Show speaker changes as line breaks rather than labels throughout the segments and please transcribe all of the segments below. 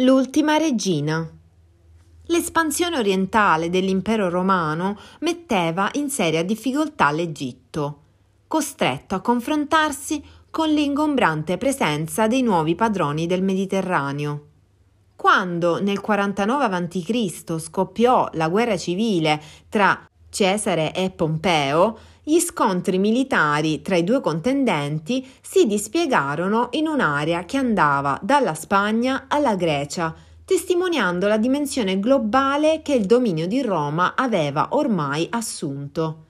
L'ultima regina. L'espansione orientale dell'impero romano metteva in seria difficoltà l'Egitto, costretto a confrontarsi con l'ingombrante presenza dei nuovi padroni del Mediterraneo. Quando nel 49 a.C. scoppiò la guerra civile tra Cesare e Pompeo, gli scontri militari tra i due contendenti si dispiegarono in un'area che andava dalla Spagna alla Grecia, testimoniando la dimensione globale che il dominio di Roma aveva ormai assunto.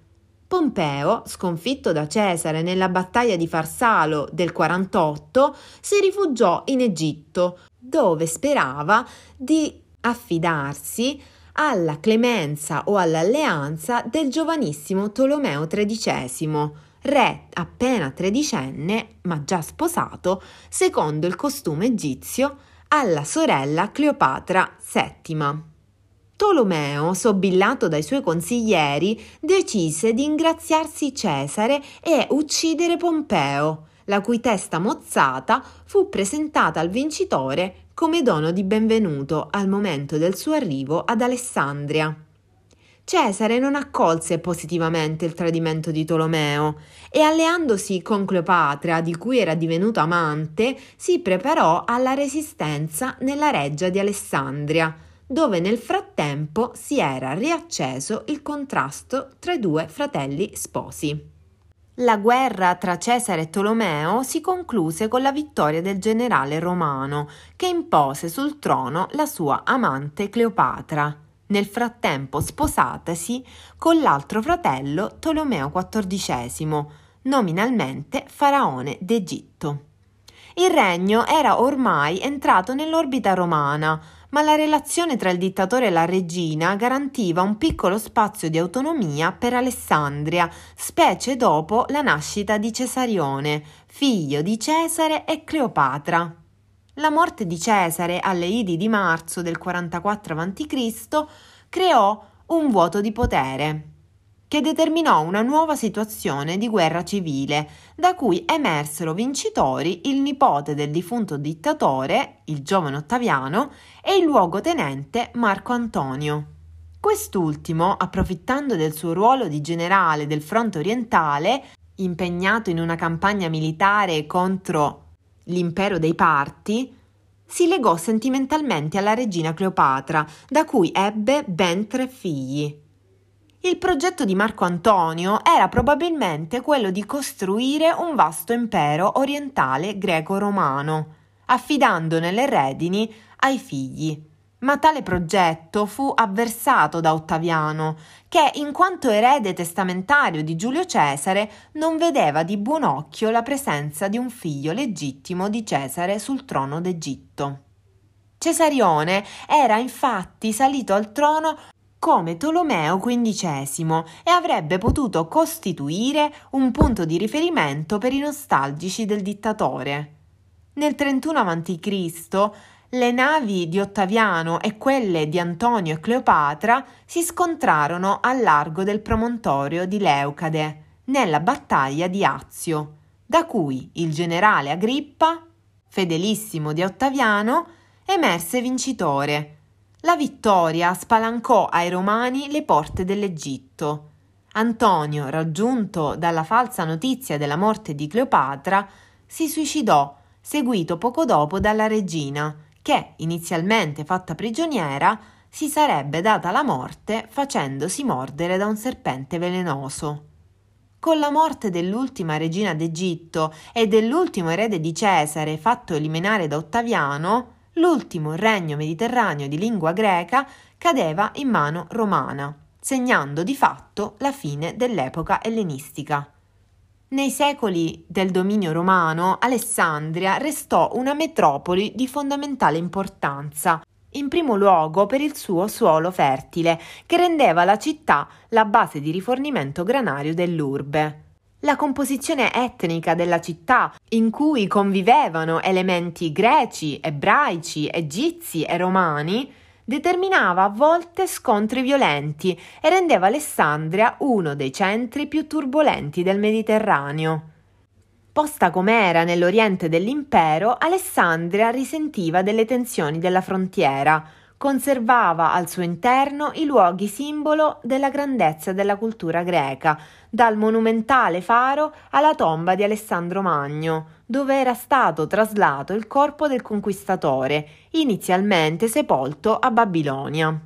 Pompeo, sconfitto da Cesare nella battaglia di Farsalo del 48, si rifugiò in Egitto, dove sperava di affidarsi alla clemenza o all'alleanza del giovanissimo Tolomeo XIII, re appena tredicenne, ma già sposato, secondo il costume egizio, alla sorella Cleopatra VII. Tolomeo, sobbillato dai suoi consiglieri, decise di ingraziarsi Cesare e uccidere Pompeo, la cui testa mozzata fu presentata al vincitore come dono di benvenuto al momento del suo arrivo ad Alessandria. Cesare non accolse positivamente il tradimento di Tolomeo e alleandosi con Cleopatra, di cui era divenuto amante, si preparò alla resistenza nella reggia di Alessandria, dove nel frattempo si era riacceso il contrasto tra i due fratelli sposi. La guerra tra Cesare e Tolomeo si concluse con la vittoria del generale romano, che impose sul trono la sua amante Cleopatra, nel frattempo sposatasi con l'altro fratello Tolomeo XIV, nominalmente faraone d'Egitto. Il regno era ormai entrato nell'orbita romana, ma la relazione tra il dittatore e la regina garantiva un piccolo spazio di autonomia per Alessandria, specie dopo la nascita di Cesarione, figlio di Cesare e Cleopatra. La morte di Cesare alle Idi di marzo del 44 a.C. creò un vuoto di potere che determinò una nuova situazione di guerra civile, da cui emersero vincitori il nipote del defunto dittatore, il giovane Ottaviano, e il luogotenente Marco Antonio. Quest'ultimo, approfittando del suo ruolo di generale del fronte orientale, impegnato in una campagna militare contro l'impero dei Parti, si legò sentimentalmente alla regina Cleopatra, da cui ebbe ben tre figli. Il progetto di Marco Antonio era probabilmente quello di costruire un vasto impero orientale greco-romano, affidandone le redini ai figli. Ma tale progetto fu avversato da Ottaviano, che, in quanto erede testamentario di Giulio Cesare, non vedeva di buon occhio la presenza di un figlio legittimo di Cesare sul trono d'Egitto. Cesarione era infatti salito al trono come Tolomeo XV e avrebbe potuto costituire un punto di riferimento per i nostalgici del dittatore. Nel 31 a.C. le navi di Ottaviano e quelle di Antonio e Cleopatra si scontrarono al largo del promontorio di Leucade, nella battaglia di Azio, da cui il generale Agrippa, fedelissimo di Ottaviano, emerse vincitore la vittoria spalancò ai romani le porte dell'Egitto. Antonio, raggiunto dalla falsa notizia della morte di Cleopatra, si suicidò, seguito poco dopo dalla regina, che, inizialmente fatta prigioniera, si sarebbe data la morte facendosi mordere da un serpente velenoso. Con la morte dell'ultima regina d'Egitto e dell'ultimo erede di Cesare fatto eliminare da Ottaviano, l'ultimo regno mediterraneo di lingua greca cadeva in mano romana, segnando di fatto la fine dell'epoca ellenistica. Nei secoli del dominio romano, Alessandria restò una metropoli di fondamentale importanza, in primo luogo per il suo suolo fertile, che rendeva la città la base di rifornimento granario dell'urbe. La composizione etnica della città, in cui convivevano elementi greci, ebraici, egizi e romani, determinava a volte scontri violenti e rendeva Alessandria uno dei centri più turbolenti del Mediterraneo. Posta com'era nell'oriente dell'impero, Alessandria risentiva delle tensioni della frontiera, conservava al suo interno i luoghi simbolo della grandezza della cultura greca, dal monumentale faro alla tomba di Alessandro Magno, dove era stato traslato il corpo del conquistatore, inizialmente sepolto a Babilonia.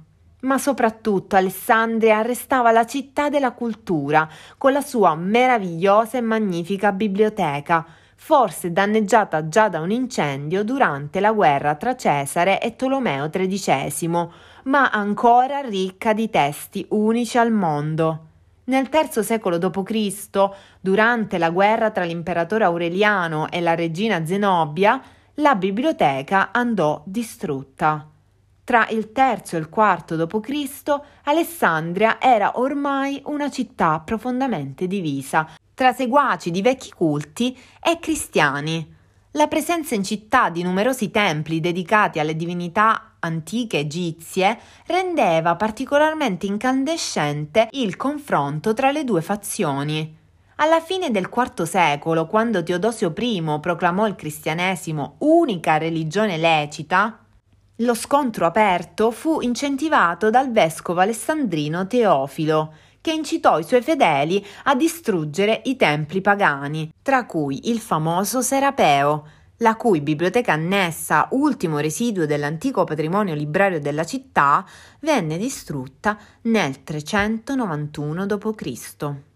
Ma soprattutto Alessandria restava la città della cultura, con la sua meravigliosa e magnifica biblioteca, forse danneggiata già da un incendio durante la guerra tra Cesare e Tolomeo XIII, ma ancora ricca di testi unici al mondo. Nel III secolo d.C., durante la guerra tra l'imperatore Aureliano e la regina Zenobia, la biblioteca andò distrutta. Tra il III e il IV d.C., Alessandria era ormai una città profondamente divisa, tra seguaci di vecchi culti e cristiani. La presenza in città di numerosi templi dedicati alle divinità antiche egizie rendeva particolarmente incandescente il confronto tra le due fazioni. Alla fine del IV secolo, quando Teodosio I proclamò il cristianesimo unica religione lecita, lo scontro aperto fu incentivato dal vescovo alessandrino Teofilo, che incitò i suoi fedeli a distruggere i templi pagani, tra cui il famoso Serapeo, la cui biblioteca annessa, ultimo residuo dell'antico patrimonio librario della città, venne distrutta nel 391 d.C.